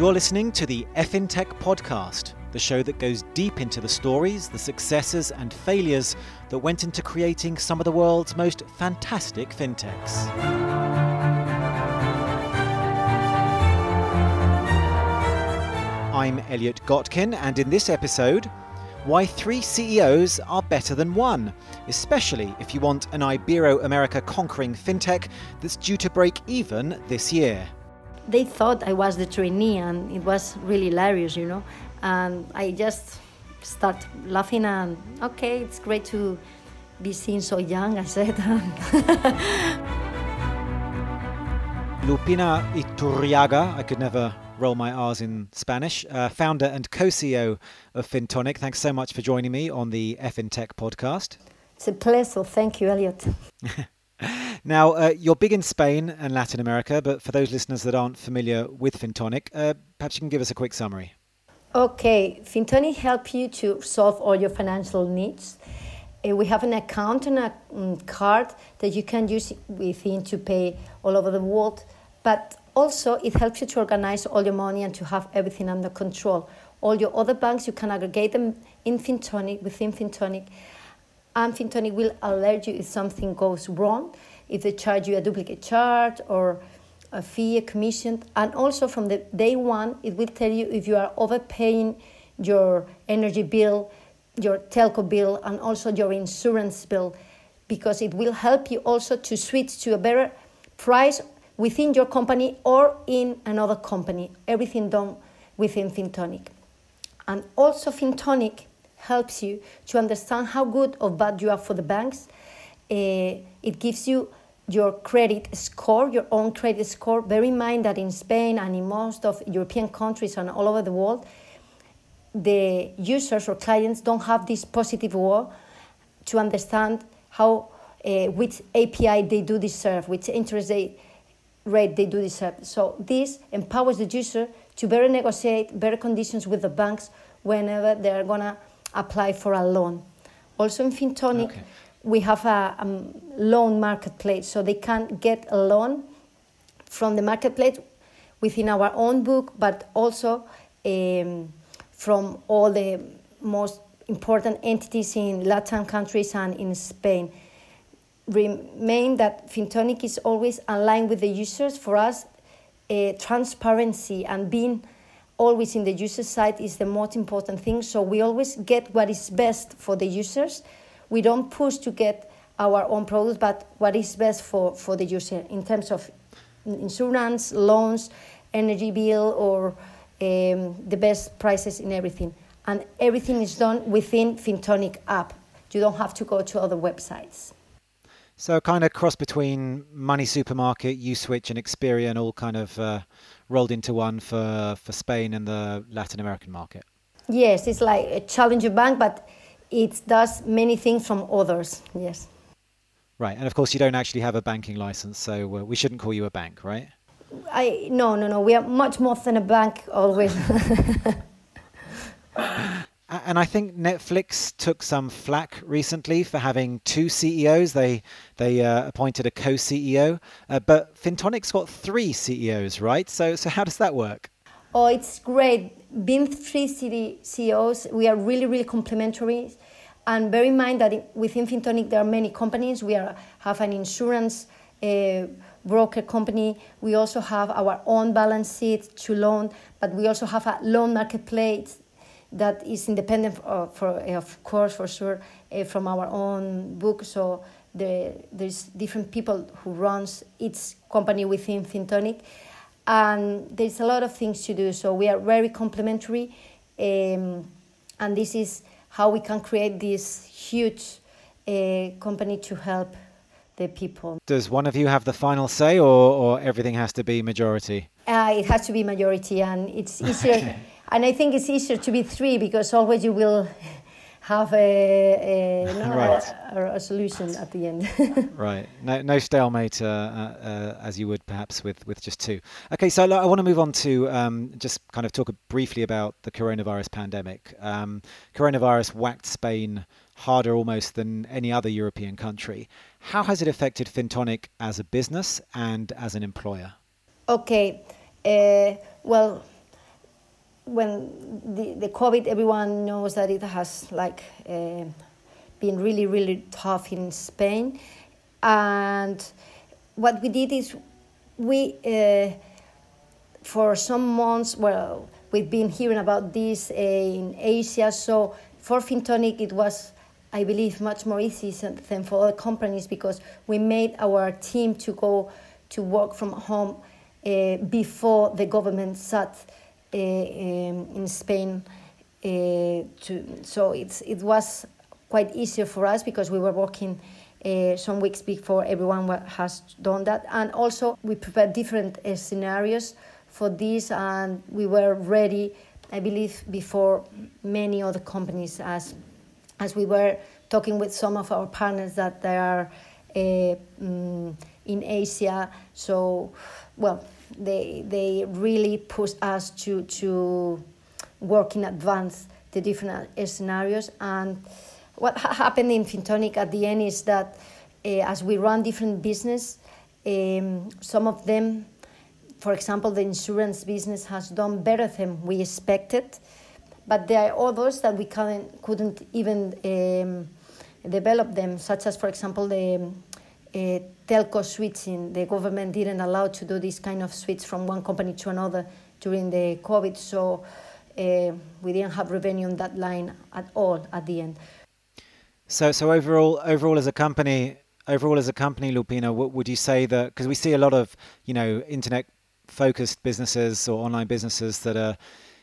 You're listening to the FinTech podcast, the show that goes deep into the stories, the successes, and failures that went into creating some of the world's most fantastic fintechs. I'm Elliot Gotkin, and in this episode, why three CEOs are better than one, especially if you want an Ibero America conquering fintech that's due to break even this year they thought I was the trainee, and it was really hilarious, you know. And I just start laughing, and okay, it's great to be seen so young, I said. Lupina Iturriaga, I could never roll my R's in Spanish, uh, founder and co CEO of Fintonic. Thanks so much for joining me on the FinTech podcast. It's a pleasure. Thank you, Elliot. Now, uh, you're big in Spain and Latin America, but for those listeners that aren't familiar with Fintonic, uh, perhaps you can give us a quick summary. Okay, Fintonic helps you to solve all your financial needs. Uh, we have an account and a um, card that you can use within to pay all over the world, but also it helps you to organize all your money and to have everything under control. All your other banks, you can aggregate them in Fintonic, within Fintonic, and Fintonic will alert you if something goes wrong if they charge you a duplicate charge or a fee, a commission, and also from the day one, it will tell you if you are overpaying your energy bill, your telco bill, and also your insurance bill, because it will help you also to switch to a better price within your company or in another company. Everything done within Fintonic. And also, Fintonic helps you to understand how good or bad you are for the banks. Uh, it gives you your credit score, your own credit score. Bear in mind that in Spain and in most of European countries and all over the world, the users or clients don't have this positive war to understand how uh, which APR they do deserve, which interest rate they do deserve. So this empowers the user to better negotiate better conditions with the banks whenever they are gonna apply for a loan. Also in Fintonic. Okay we have a, a loan marketplace, so they can get a loan from the marketplace within our own book, but also um, from all the most important entities in Latin countries and in Spain. Remain that Fintonic is always aligned with the users. For us, uh, transparency and being always in the user side is the most important thing. So we always get what is best for the users we don't push to get our own product, but what is best for, for the user in terms of insurance, loans, energy bill, or um, the best prices in everything. And everything is done within Fintonic app. You don't have to go to other websites. So kind of cross between Money Supermarket, Uswitch, and Experian, all kind of uh, rolled into one for for Spain and the Latin American market. Yes, it's like a challenger bank, but it does many things from others. Yes. Right, and of course you don't actually have a banking license, so uh, we shouldn't call you a bank, right? I no no no. We are much more than a bank always. and I think Netflix took some flack recently for having two CEOs. They they uh, appointed a co-CEO, uh, but Fintonic's got three CEOs, right? So so how does that work? Oh, it's great. Being three CEOs, we are really, really complementary. And bear in mind that within Fintonic there are many companies. We are, have an insurance uh, broker company. We also have our own balance sheet to loan, but we also have a loan marketplace that is independent, uh, for, of course, for sure, uh, from our own book. So the, there's different people who runs each company within Fintonic and there's a lot of things to do. So we are very complementary, um, and this is how we can create this huge uh, company to help the people. Does one of you have the final say, or, or everything has to be majority? Uh, it has to be majority, and it's easier. Okay. And I think it's easier to be three because always you will have a, a, no, right. a, a, solution at the end. right. No, no stalemate uh, uh, as you would perhaps with, with just two. Okay, so I want to move on to um, just kind of talk briefly about the coronavirus pandemic. Um, coronavirus whacked Spain harder almost than any other European country. How has it affected Fintonic as a business and as an employer? Okay. Uh, well, when the, the COVID, everyone knows that it has like uh, been really, really tough in Spain. And what we did is we, uh, for some months, well, we've been hearing about this uh, in Asia. So for Fintonic, it was, I believe, much more easy than for other companies because we made our team to go to work from home uh, before the government um, in Spain. Uh, to, so it's, it was quite easier for us because we were working uh, some weeks before everyone has done that. And also, we prepared different uh, scenarios for this, and we were ready, I believe, before many other companies, as, as we were talking with some of our partners that they are uh, um, in Asia. So, well, they, they really push us to, to work in advance the different scenarios. And what ha- happened in Fintonic at the end is that uh, as we run different business, um, some of them, for example, the insurance business has done better than we expected, but there are others that we couldn't, couldn't even um, develop them, such as, for example, the uh, telco switching. The government didn't allow to do this kind of switch from one company to another during the COVID, so uh, we didn't have revenue on that line at all at the end. So, so overall, overall as a company, overall as a company, Lupina, what would you say that because we see a lot of you know internet focused businesses or online businesses that are,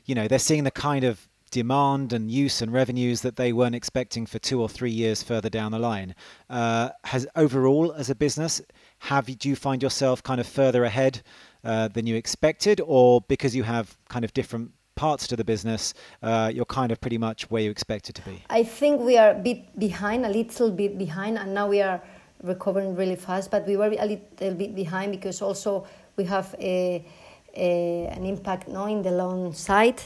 you know, they're seeing the kind of demand and use and revenues that they weren't expecting for two or three years further down the line. Uh, has overall as a business, have do you find yourself kind of further ahead uh, than you expected, or because you have kind of different parts to the business, uh, you're kind of pretty much where you expected to be? I think we are a bit behind, a little bit behind, and now we are recovering really fast. But we were a little bit behind because also we have a, a, an impact now in the loan side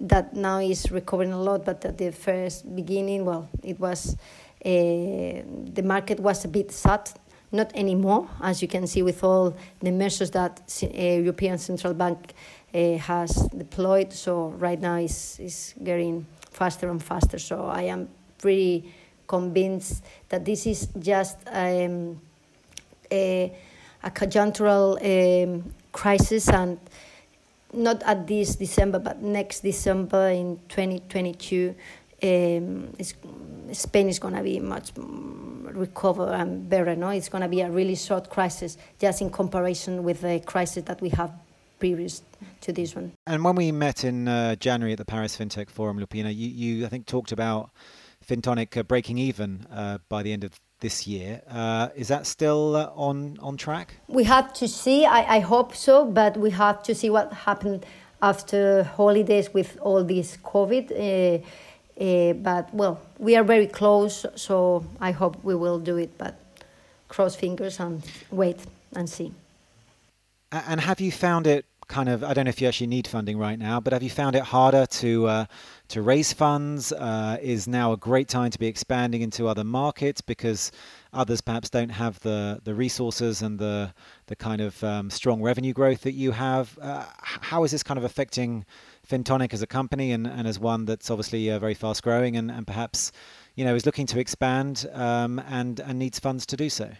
that now is recovering a lot. But at the first beginning, well, it was uh, the market was a bit sad not anymore, as you can see with all the measures that uh, European Central Bank uh, has deployed. So right now it's, it's getting faster and faster. So I am pretty convinced that this is just um, a, a conjunctural um, crisis and not at this December, but next December in 2022, um, Spain is going to be much recover and better. No, it's going to be a really short crisis, just in comparison with the crisis that we have previous to this one. And when we met in uh, January at the Paris FinTech Forum, Lupina, you, you I think talked about Fintonic uh, breaking even uh, by the end of this year. Uh, is that still uh, on on track? We have to see. I, I hope so, but we have to see what happened after holidays with all this COVID. Uh, but well, we are very close, so I hope we will do it. But cross fingers and wait and see. And have you found it kind of? I don't know if you actually need funding right now, but have you found it harder to uh, to raise funds? Uh, is now a great time to be expanding into other markets because others perhaps don't have the the resources and the the kind of um, strong revenue growth that you have. Uh, how is this kind of affecting Fintonic as a company and, and as one that's obviously uh, very fast growing and, and perhaps you know is looking to expand um, and and needs funds to do so?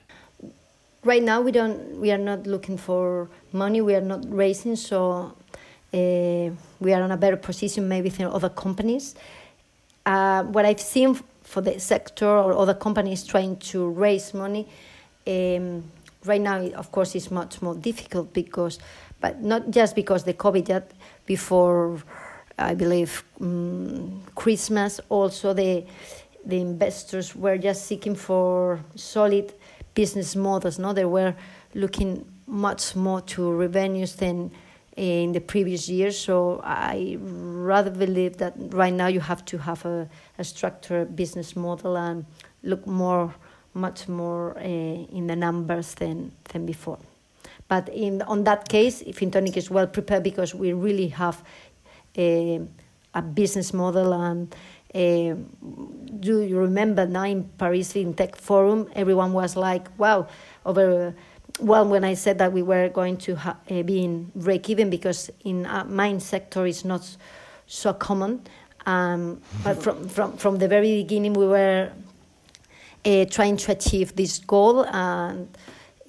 Right now we don't we are not looking for money we are not raising so uh, we are in a better position maybe than other companies. Uh, what i've seen for the sector or other companies trying to raise money um, right now of course is much more difficult because but not just because the covid yet before i believe um, christmas also the the investors were just seeking for solid business models. No, they were looking much more to revenues than in the previous years. So I rather believe that right now you have to have a, a structured business model and look more, much more uh, in the numbers than than before. But in on that case, Fintonic is well prepared because we really have a, a business model and uh, do you remember now in Paris FinTech Forum, everyone was like, wow, over. Well, when I said that we were going to ha- uh, be in break even, because in uh, mine sector is not so common. Um, but from, from, from the very beginning, we were uh, trying to achieve this goal, and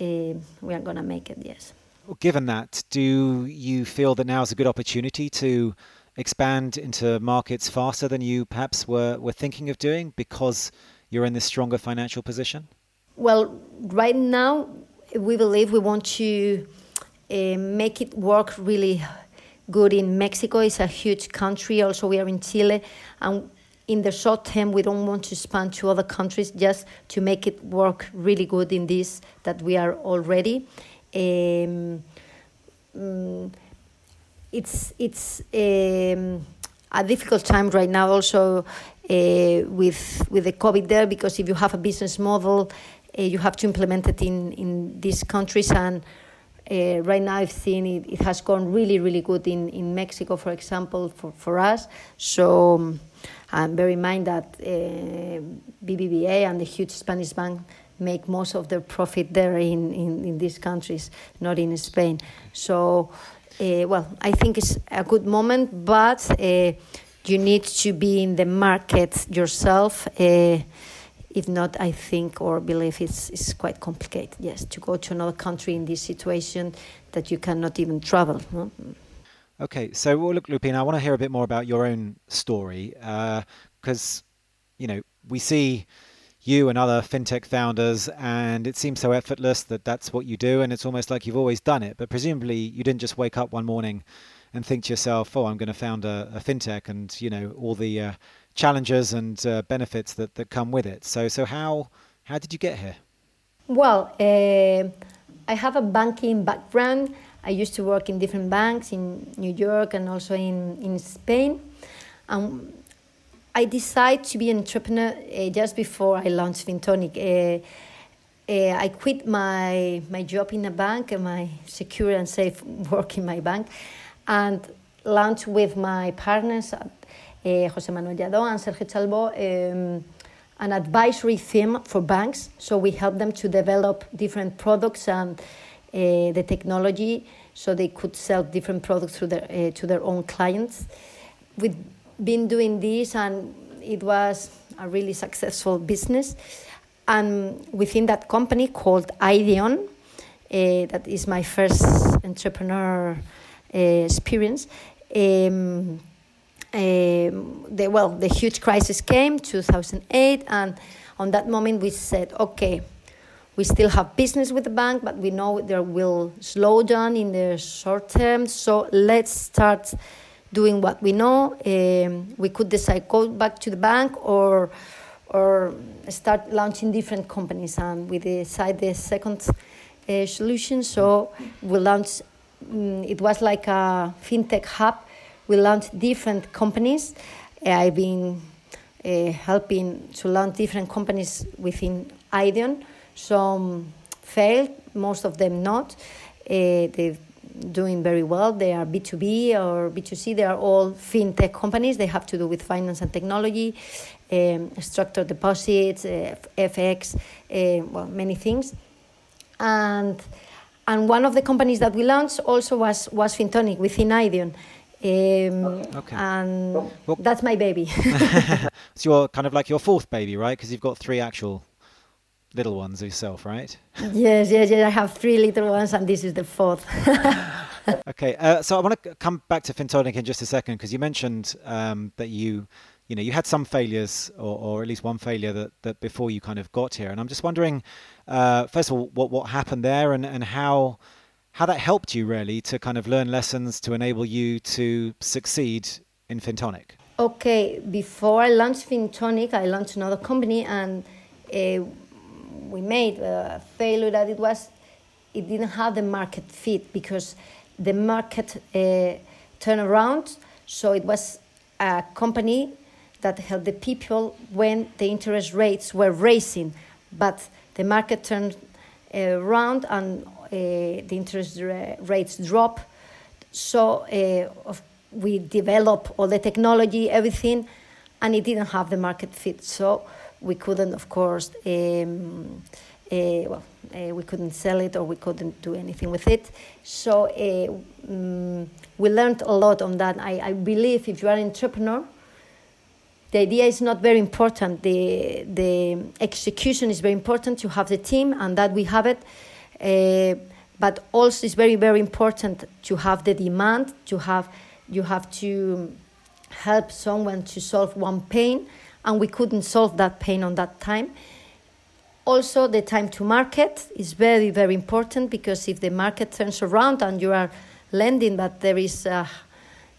uh, we are going to make it, yes. Given that, do you feel that now is a good opportunity to expand into markets faster than you perhaps were, were thinking of doing because you're in this stronger financial position? Well, right now, we believe we want to uh, make it work really good in Mexico. It's a huge country. Also, we are in Chile, and in the short term, we don't want to expand to other countries just to make it work really good in this that we are already. Um, um, it's it's um, a difficult time right now also uh, with with the COVID there because if you have a business model, uh, you have to implement it in in these countries and. Uh, right now, I've seen it, it has gone really, really good in, in Mexico, for example, for, for us. So, um, bear in mind that uh, BBVA and the huge Spanish bank make most of their profit there in, in, in these countries, not in Spain. So, uh, well, I think it's a good moment, but uh, you need to be in the market yourself. Uh, if not, I think or believe it's, it's quite complicated, yes, to go to another country in this situation that you cannot even travel. No? Okay, so well, look, Lupin, I want to hear a bit more about your own story because, uh, you know, we see you and other fintech founders, and it seems so effortless that that's what you do, and it's almost like you've always done it. But presumably, you didn't just wake up one morning and think to yourself, "Oh, I'm going to found a, a fintech," and you know all the uh, challenges and uh, benefits that, that come with it. So, so how how did you get here? Well, uh, I have a banking background. I used to work in different banks in New York and also in, in Spain. Um, I decided to be an entrepreneur uh, just before I launched Fintonic. Uh, uh, I quit my, my job in a bank and my secure and safe work in my bank and launched with my partners, uh, Jose Manuel Lladó and Sergio Chalbaud, um, an advisory team for banks. So we help them to develop different products and uh, the technology so they could sell different products to their, uh, to their own clients. With been doing this and it was a really successful business. And within that company called Ideon, uh, that is my first entrepreneur uh, experience. Um, um, the, well, the huge crisis came 2008, and on that moment we said, okay, we still have business with the bank, but we know there will slow down in the short term. So let's start doing what we know. Um, we could decide go back to the bank or or start launching different companies, and we decided the second uh, solution. So we launched. Um, it was like a fintech hub. We launched different companies. I've been uh, helping to launch different companies within Ideon. Some failed, most of them not. Uh, doing very well. They are B2B or B2C. They are all fintech companies. They have to do with finance and technology, um, structured deposits, uh, FX, uh, well, many things. And and one of the companies that we launched also was was Fintonic within Ideon. Um, okay. And well, that's my baby. it's your kind of like your fourth baby, right? Because you've got three actual little ones yourself, right? Yes, yes, yes. I have three little ones, and this is the fourth. okay, uh, so I want to come back to Fintonic in just a second because you mentioned um, that you, you know, you had some failures, or, or at least one failure that, that before you kind of got here, and I'm just wondering, uh, first of all, what what happened there, and and how how that helped you really to kind of learn lessons to enable you to succeed in Fintonic. Okay, before I launched Fintonic, I launched another company and. Uh, we made a failure that it was it didn't have the market fit because the market uh, turned around. So it was a company that helped the people when the interest rates were raising but the market turned uh, around and uh, the interest rates drop so uh, we developed all the technology everything and it didn't have the market fit. So we couldn't, of course, um, Uh, well, uh, we couldn't sell it or we couldn't do anything with it. So um, we learned a lot on that. I, I believe if you are an entrepreneur, the idea is not very important. The the execution is very important. You have the team, and that we have it. Uh, but also, it's very very important to have the demand. To have you have to help someone to solve one pain, and we couldn't solve that pain on that time. Also, the time to market is very very important because if the market turns around and you are lending, but there is a,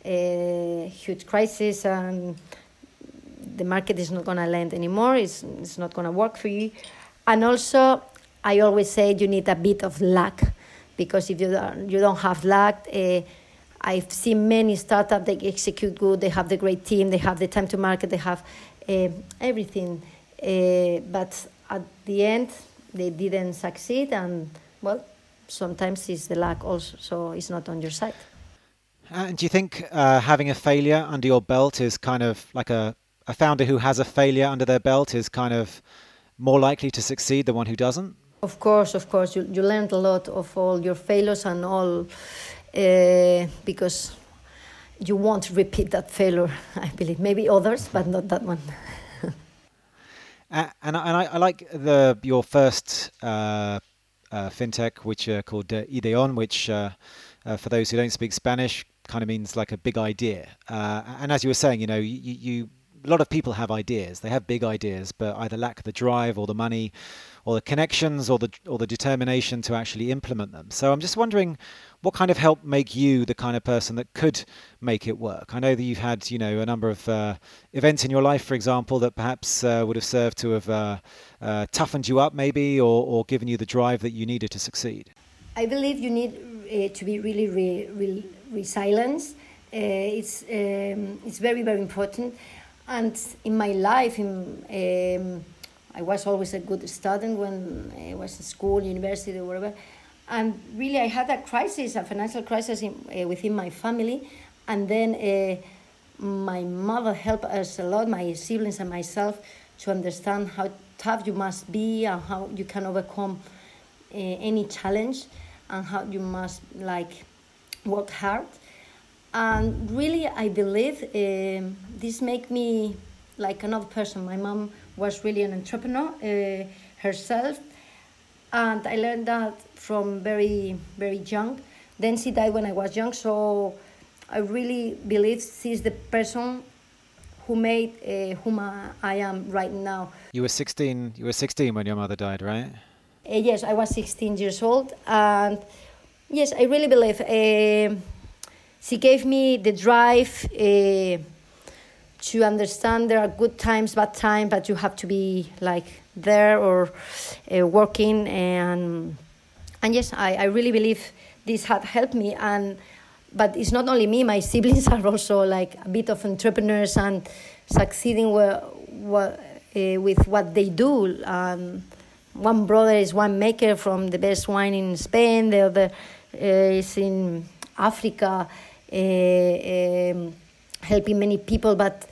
a huge crisis and the market is not going to lend anymore. It's, it's not going to work for you. And also, I always say you need a bit of luck because if you don't, you don't have luck, uh, I've seen many startups they execute good, they have the great team, they have the time to market, they have everything. Uh, but at the end, they didn't succeed, and well, sometimes it's the luck also, so it's not on your side. And do you think uh, having a failure under your belt is kind of like a a founder who has a failure under their belt is kind of more likely to succeed than one who doesn't? Of course, of course. You, you learned a lot of all your failures and all uh, because you won't repeat that failure, I believe. Maybe others, but not that one. uh, and and I, I, like the your first uh, uh fintech, which are called uh, Ideon, which uh, for those who don't speak Spanish, kind of means like a big idea. and as you were saying, you know, you, you a lot of people have ideas. They have big ideas, but either lack the drive or the money or the connections or the or the determination to actually implement them. So I'm just wondering what kind of help make you the kind of person that could make it work. I know that you've had you know a number of uh, events in your life, for example, that perhaps uh, would have served to have uh, uh toughened you up, maybe, or, or given you the drive that you needed to succeed. I believe you need uh, to be really, really, really resilient. Uh, it's um, it's very very important and in my life, in, um, I was always a good student when I was in school, university, whatever. And really, I had a crisis, a financial crisis in, uh, within my family. And then uh, my mother helped us a lot, my siblings and myself, to understand how tough you must be and how you can overcome uh, any challenge and how you must like work hard and really i believe um, this make me like another person. My mom was really an entrepreneur uh, herself and i learned that from very very young. Then she died when i was young so i really believe she's the person who made uh, whom I am right now. You were 16 you were 16 when your mother died right? Uh, yes i was 16 years old and yes i really believe uh, she gave me the drive uh, to understand there are good times, bad times, but you have to be like there or uh, working. And and yes, I, I really believe this had helped me. And but it's not only me; my siblings are also like a bit of entrepreneurs and succeeding with, uh, with what they do. Um, one brother is wine maker from the best wine in Spain. The other uh, is in Africa Eh, helping many people, but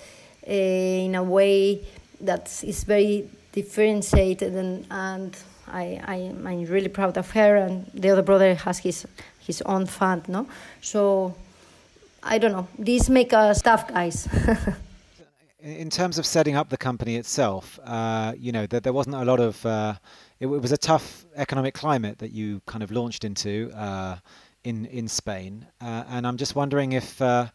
eh, in a way that is very differentiated and, and I, I, am really proud of her and the other brother has his his own fund no? So I don't know. These make us tough guys. In terms of setting up the company itself uh, you know that there wasn't a lot of uh, it, it, was a tough economic climate that you kind of launched into uh, in in Spain, uh, and I'm just wondering if uh,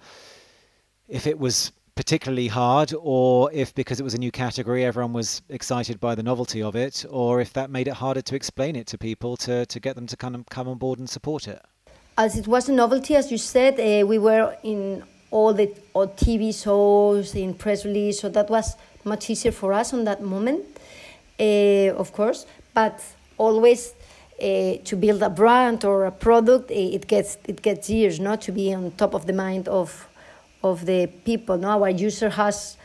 if it was particularly hard, or if because it was a new category, everyone was excited by the novelty of it, or if that made it harder to explain it to people to to get them to kind of come on board and support it. As it was a novelty, as you said, uh, we were in all the all TV shows, in press release, so that was much easier for us on that moment, uh, of course. But always uh, to build a brand or a product, it gets it gets years, not to be on top of the mind of of the people. Now our user has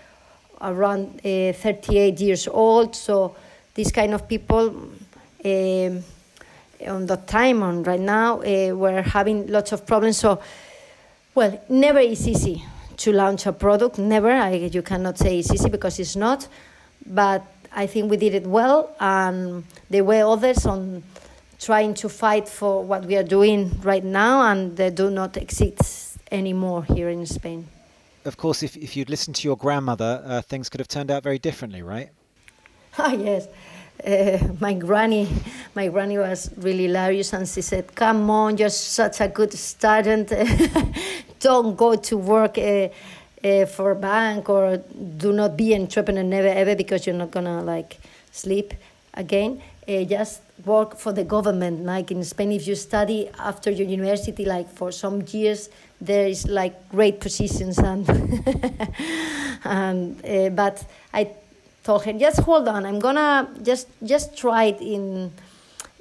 around uh, 38 years old, so these kind of people um, on that time on right now uh, were having lots of problems. So, well, never is easy to launch a product. Never. I, you cannot say it's easy because it's not. But I think we did it well, and there were others on trying to fight for what we are doing right now, and they do not exist anymore here in Spain. Of course, if, if you'd listened to your grandmother, uh, things could have turned out very differently, right? Ah, yes. Uh, my granny, my granny was really hilarious, and she said, "Come on, you're such a good student. Don't go to work uh, uh, for a bank, or do not be an entrepreneur never ever, because you're not gonna like sleep again. Uh, just work for the government. Like in Spain, if you study after your university, like for some years, there is like great positions, and and uh, but I." told her, just hold on, I'm gonna just just try it in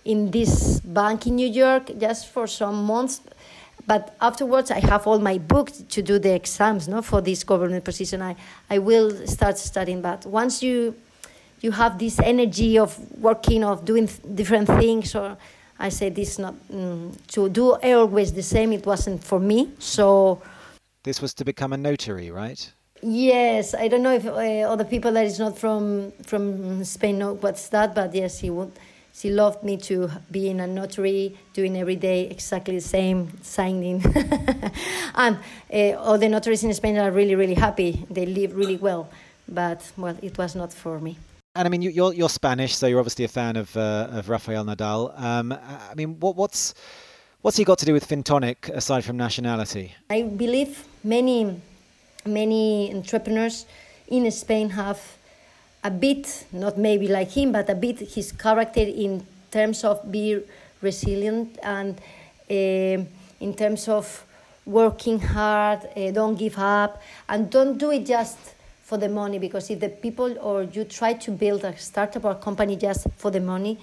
in this bank in New York just for some months. But afterwards, I have all my books to do the exams, no, for this government position. I, I will start studying. But once you you have this energy of working, of doing different things, or I say this not mm, to do always the same. It wasn't for me. So this was to become a notary, right? Yes, I don't know if uh, other people that is not from from Spain know what's that, but yes, he would. She loved me to be in a notary, doing every day exactly the same, signing. and uh, all the notaries in Spain are really, really happy. They live really well, but well, it was not for me. And I mean, you, are you're Spanish, so you're obviously a fan of uh, of Rafael Nadal. Um, I mean, what, what's what's he got to do with Fintonic aside from nationality? I believe many many entrepreneurs in Spain have a bit, not maybe like him, but a bit his character in terms of be resilient and uh, in terms of working hard, uh, don't give up, and don't do it just for the money. Because if the people or you try to build a startup or a company just for the money,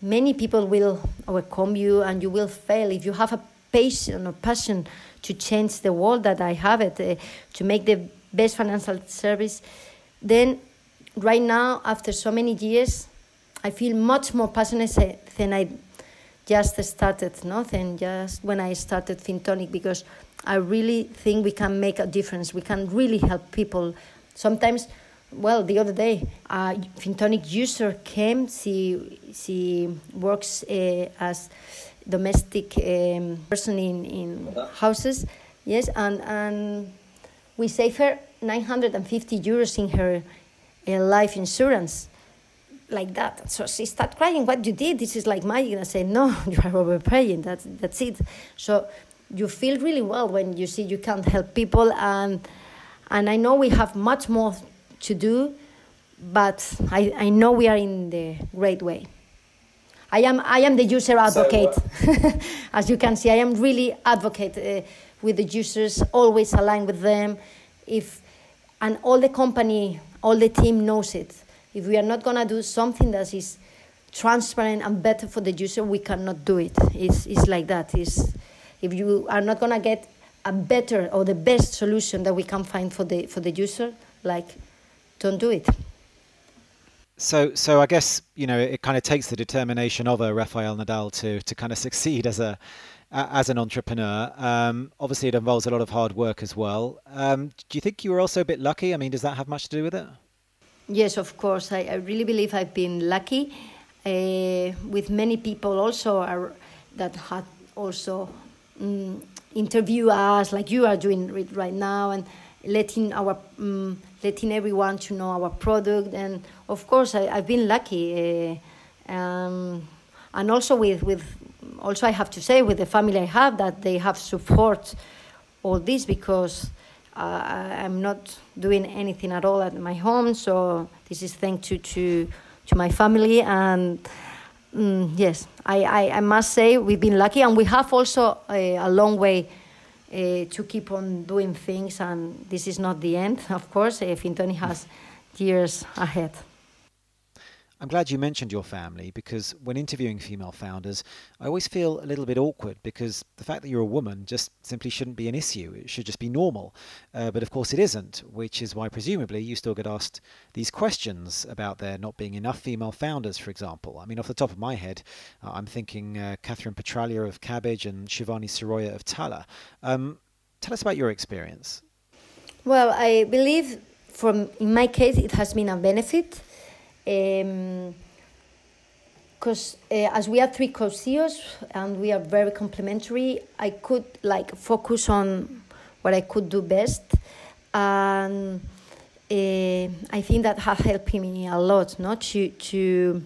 many people will overcome you and you will fail. If you have a passion or passion to change the world that I have it, uh, to make the best financial service, then right now, after so many years, I feel much more passionate than I just started, no? than just when I started Fintonic, because I really think we can make a difference. We can really help people. Sometimes, well, the other day, a Fintonic user came. She she works uh, as domestic um, person in, in houses. Yes, and, and we save her 950 euros in her uh, life insurance like that. So she started crying, what you did, this is like magic. And I said, no, you are overpaying, that's, that's it. So you feel really well when you see you can't help people. And, and I know we have much more to do, but I, I know we are in the great way. I am, I am the user advocate. As you can see, I am really advocate uh, with the users, always align with them. If, and all the company, all the team knows it. If we are not going to do something that is transparent and better for the user, we cannot do it. It's, it's like that. It's, if you are not going to get a better or the best solution that we can find for the, for the user, like, don't do it. So, so I guess you know it kind of takes the determination of a Rafael Nadal to to kind of succeed as a as an entrepreneur. Um, obviously, it involves a lot of hard work as well. Um, do you think you were also a bit lucky? I mean, does that have much to do with it? Yes, of course. I, I really believe I've been lucky uh, with many people also are, that had also um, interview us like you are doing right now and letting our um, letting everyone to know our product. And of course I, have been lucky uh, um, and also with, with also I have to say with the family I have that they have support all this because uh, I'm not doing anything at all at my home. So this is thanks to, to, to my family. And mm, yes I, I, I, must say we've been lucky and we have also a, a long way uh, to keep on doing things, and this is not the end, of course. Uh, Fintonic has years ahead. I'm glad you mentioned your family because when interviewing female founders, I always feel a little bit awkward because the fact that you're a woman just simply shouldn't be an issue. It should just be normal. Uh, but of course it isn't, which is why presumably you still get asked these questions about there not being enough female founders, for example. I mean, off the top of my head, uh, I'm thinking uh, Kathryn Petralia of Kabbage and Shivani Siroya of Tala. Um, tell us about your experience. Well, I believe from in my case it has been a benefit Um, because uh, as we are three co-CEOs and we are very complementary, I could like focus on what I could do best, and uh, I think that has helped me a lot, not to to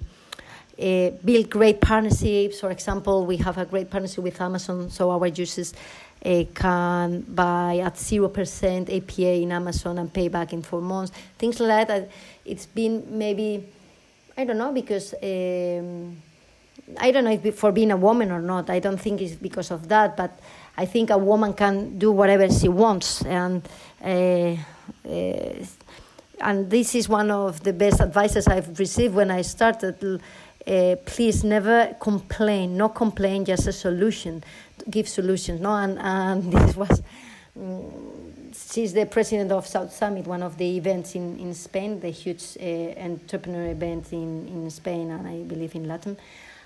uh, build great partnerships. For example, we have a great partnership with Amazon, so our users uh, can buy at zero percent APR in Amazon and pay back in four months. Things like that. It's been maybe I don't know because um, I don't know if for being a woman or not. I don't think it's because of that, but I think a woman can do whatever she wants, and uh, uh, and this is one of the best advices I've received when I started. Uh, please never complain. No complain, just a solution. Give solutions. No, and and this was. Um, she's the president of South Summit, one of the events in, in Spain, the huge uh, entrepreneur event in, in Spain and I believe in Latin.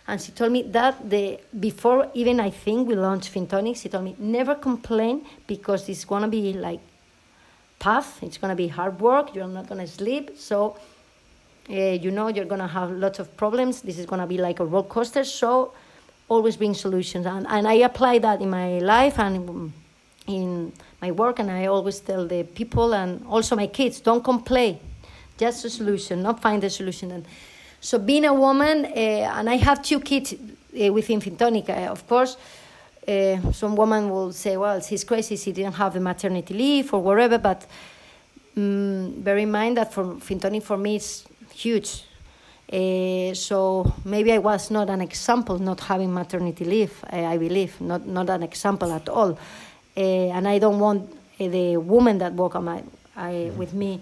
And she told me that the before even I think we launched Fintonic, she told me never complain because it's gonna be like tough. It's gonna be hard work. You're not gonna sleep. So uh, you know you're gonna have lots of problems. This is gonna be like a roller coaster. So always bring solutions. And and I apply that in my life and in my work and I always tell the people and also my kids don't complain just a solution not find a solution and so being a woman uh, and I have two kids uh, within Fintonica of course uh, some woman will say well she's crazy she didn't have the maternity leave or whatever but um, bear in mind that for Fintonic for me it's huge uh, so maybe I was not an example not having maternity leave uh, I believe not not an example at all uh, and I don't want uh, the women that work on my, I, with me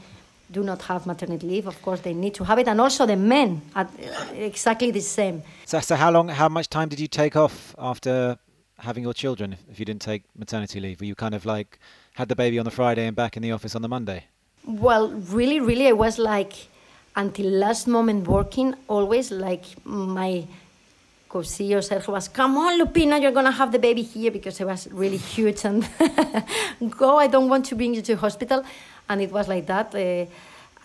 do not have maternity leave. Of course, they need to have it, and also the men are exactly the same. So, so how long, how much time did you take off after having your children? If, if you didn't take maternity leave, were you kind of like had the baby on the Friday and back in the office on the Monday? Well, really, really, I was like until last moment working. Always like my co-CEO Sergio was, come on, Lupina, you're going to have the baby here because it was really huge. And go, I don't want to bring you to hospital. And it was like that. Uh,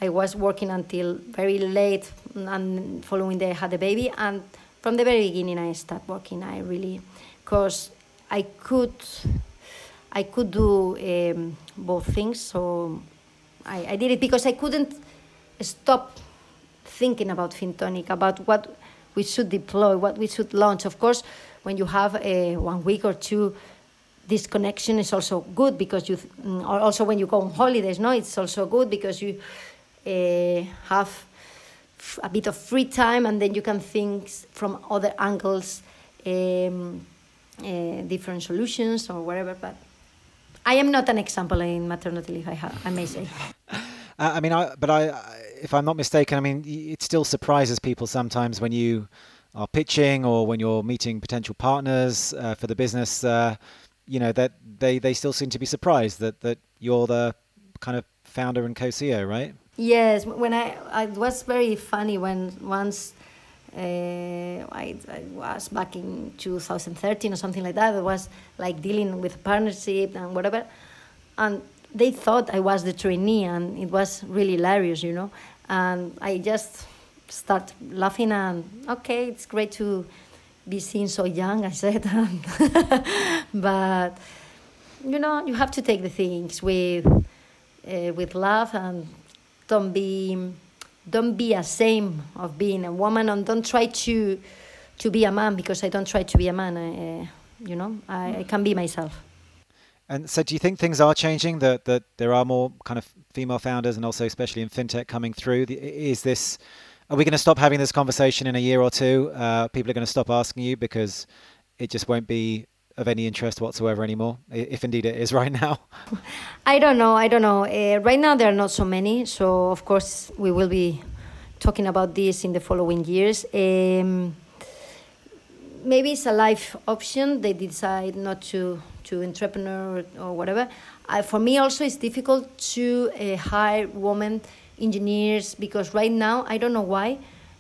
I was working until very late and following day I had the baby. And from the very beginning, I started working. I really, because I could, I could do um, both things. So I, I did it because I couldn't stop thinking about Fintonic, about what we should deploy, what we should launch. Of course, when you have a one week or two, this connection is also good because you, mm, or also when you go on holidays, no, it's also good because you uh, have a bit of free time and then you can think from other angles, um, uh, different solutions or whatever. But I am not an example in maternity leave. I, I may say. I mean, I, but I, if I'm not mistaken, I mean, it still surprises people sometimes when you are pitching or when you're meeting potential partners uh, for the business. Uh, you know that they, they still seem to be surprised that, that you're the kind of founder and co-CEO, right? Yes, when I, it was very funny when once uh, I, I, was back in 2013 or something like that. I was like dealing with partnership and whatever, and they thought I was the trainee, and it was really hilarious, you know. And I just start laughing and okay, it's great to be seen so young. I said, but you know, you have to take the things with uh, with love and don't be don't be ashamed of being a woman and don't try to to be a man because I don't try to be a man. I, uh, you know, I, I can be myself. And so, do you think things are changing? That that there are more kind of female founders, and also especially in fintech coming through. Is this? Are we going to stop having this conversation in a year or two? Uh, people are going to stop asking you because it just won't be of any interest whatsoever anymore, if indeed it is right now. I don't know. I don't know. Uh, right now there are not so many, so of course we will be talking about this in the following years. Um, maybe it's a life option. They decide not to to entrepreneur or, whatever. Uh, for me, also, it's difficult to uh, hire women engineers because right now I don't know why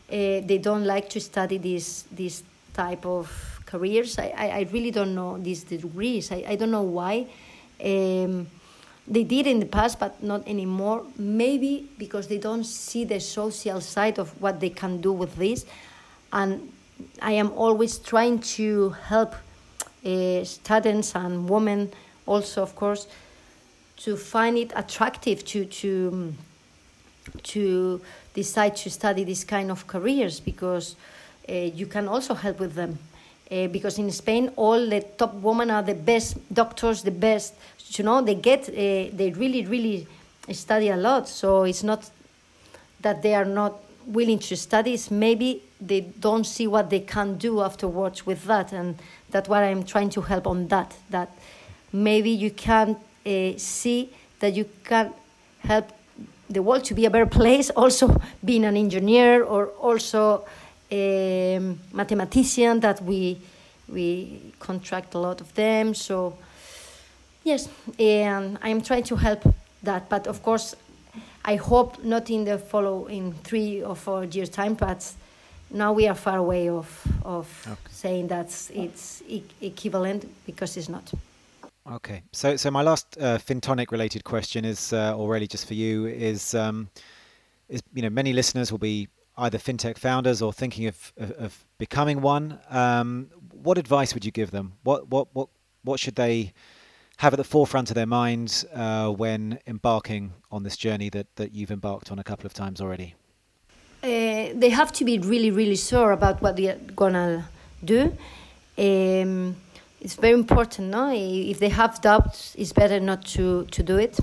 uh, they don't like to study this this type of careers. I, I, I really don't know these degrees. I, I don't know why. Um, they did in the past, but not anymore. Maybe because they don't see the social side of what they can do with this. And I am always trying to help uh, students and women, also, of course, to find it attractive to to to decide to study this kind of careers because uh, you can also help with them. Uh, because in Spain, all the top women are the best doctors, the best you know they get uh, they really really study a lot so it's not that they are not willing to study it's maybe they don't see what they can do afterwards with that. And that's what i'm trying to help on that that maybe you can uh, see that you can help the world to be a better place also being an engineer or also a mathematician that we we contract a lot of them. So Yes, and I'm trying to help that, but of course, I hope not in the following three or four years time, but now we are far away of of okay. saying that it's e- equivalent because it's not. Okay, so so my last uh, Fintonic related question is, uh, or just for you, is um, is you know many listeners will be either fintech founders or thinking of of, of becoming one. Um, what advice would you give them? What what what what should they have at the forefront of their minds uh, when embarking on this journey that, that you've embarked on a couple of times already? Uh, they have to be really, really sure about what they're gonna do. Um, it's very important, no? If they have doubts, it's better not to, to do it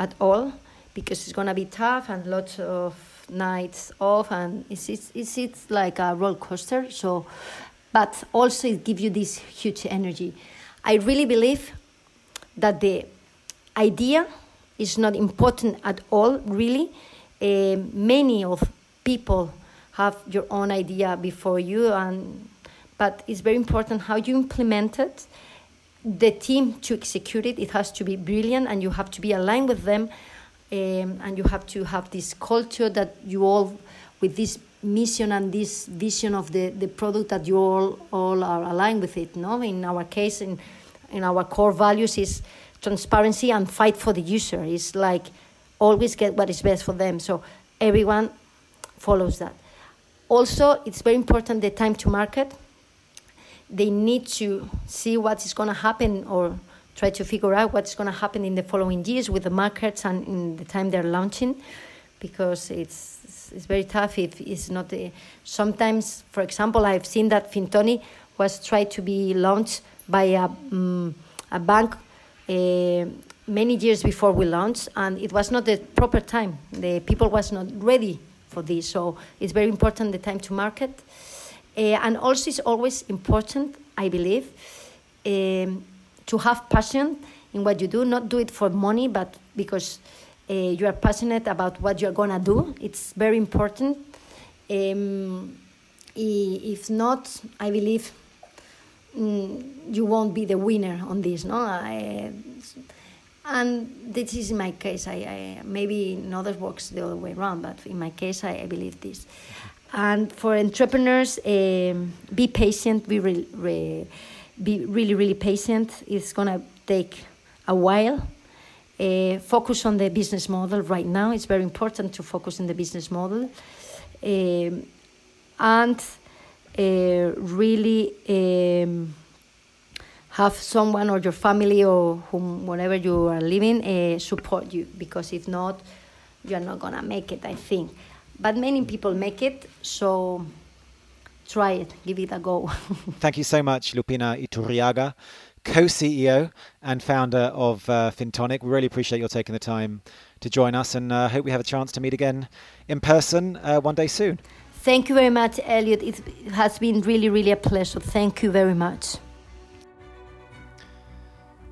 at all because it's gonna be tough and lots of nights off, and it's it's, it's, it's like a roller coaster. So, but also it gives you this huge energy. I really believe that the idea is not important at all, really. Uh, many of people have your own idea before you, and but it's very important how you implement it. The team to execute it, it has to be brilliant, and you have to be aligned with them, um, and you have to have this culture that you all, with this mission and this vision of the, the product that you all all are aligned with it. No, in our case, in in our core values is transparency and fight for the user. It's like always get what is best for them. So everyone follows that. Also, it's very important the time to market. They need to see what is going to happen or try to figure out what's going to happen in the following years with the markets and in the time they're launching because it's it's very tough if it's not the, sometimes for example i've seen that Fintonic was tried to be launched by a, um, a bank uh, many years before we launched, and it was not the proper time. The people was not ready for this, so it's very important the time to market. Uh, and also, it's always important, I believe, um, to have passion in what you do. Not do it for money, but because uh, you are passionate about what you are gonna do. It's very important. Um, if not, I believe mm, you won't be the winner on this, no? I, and this is my case. I, I maybe in others works the other way around, but in my case, I, I believe this. And for entrepreneurs, um, be patient. Be re, re, be really really patient. It's gonna take a while. Uh, focus on the business model right now. It's very important to focus on the business model, um, and really um, have someone or your family or whom, whatever you are living uh, support you because if not, you are not gonna make it. I think, but many people make it, so try it, give it a go. Thank you so much, Lupina Iturriaga, co-CEO and founder of uh, Fintonic. We really appreciate your taking the time to join us, and uh, hope we have a chance to meet again in person uh, one day soon. Thank you very much, Elliot. It has been really, really a pleasure. Thank you very much.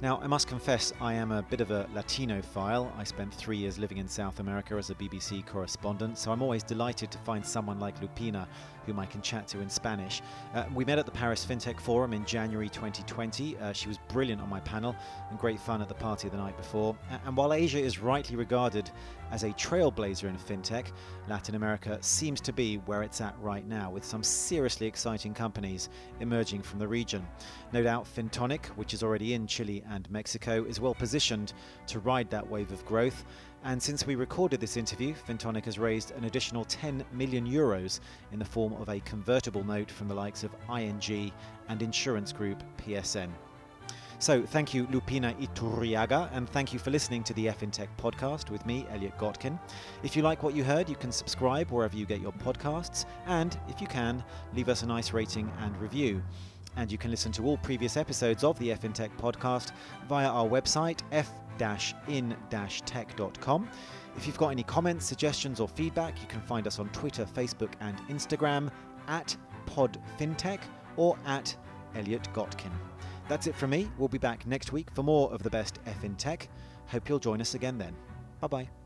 Now, I must confess, I am a bit of a Latino file. I spent three years living in South America as a BBC correspondent, so I'm always delighted to find someone like Lupina whom I can chat to in Spanish. Uh, we met at the Paris FinTech Forum in January 2020. Uh, she was brilliant on my panel and great fun at the party the night before. And while Asia is rightly regarded as a trailblazer in fintech, Latin America seems to be where it's at right now, with some seriously exciting companies emerging from the region. No doubt Fintonic, which is already in Chile and Mexico, is well positioned to ride that wave of growth. And since we recorded this interview, Fintonic has raised an additional 10 million euros in the form of a convertible note from the likes of ING and insurance group PSN. So, thank you, Lupina Iturriaga, and thank you for listening to the FinTech podcast with me, Elliot Gotkin. If you like what you heard, you can subscribe wherever you get your podcasts, and if you can, leave us a nice rating and review. And you can listen to all previous episodes of the FinTech podcast via our website, f-in-tech.com. If you've got any comments, suggestions, or feedback, you can find us on Twitter, Facebook, and Instagram at PodFintech or at Elliot Gotkin. That's it from me. We'll be back next week for more of the best F in Tech. Hope you'll join us again then. Bye bye.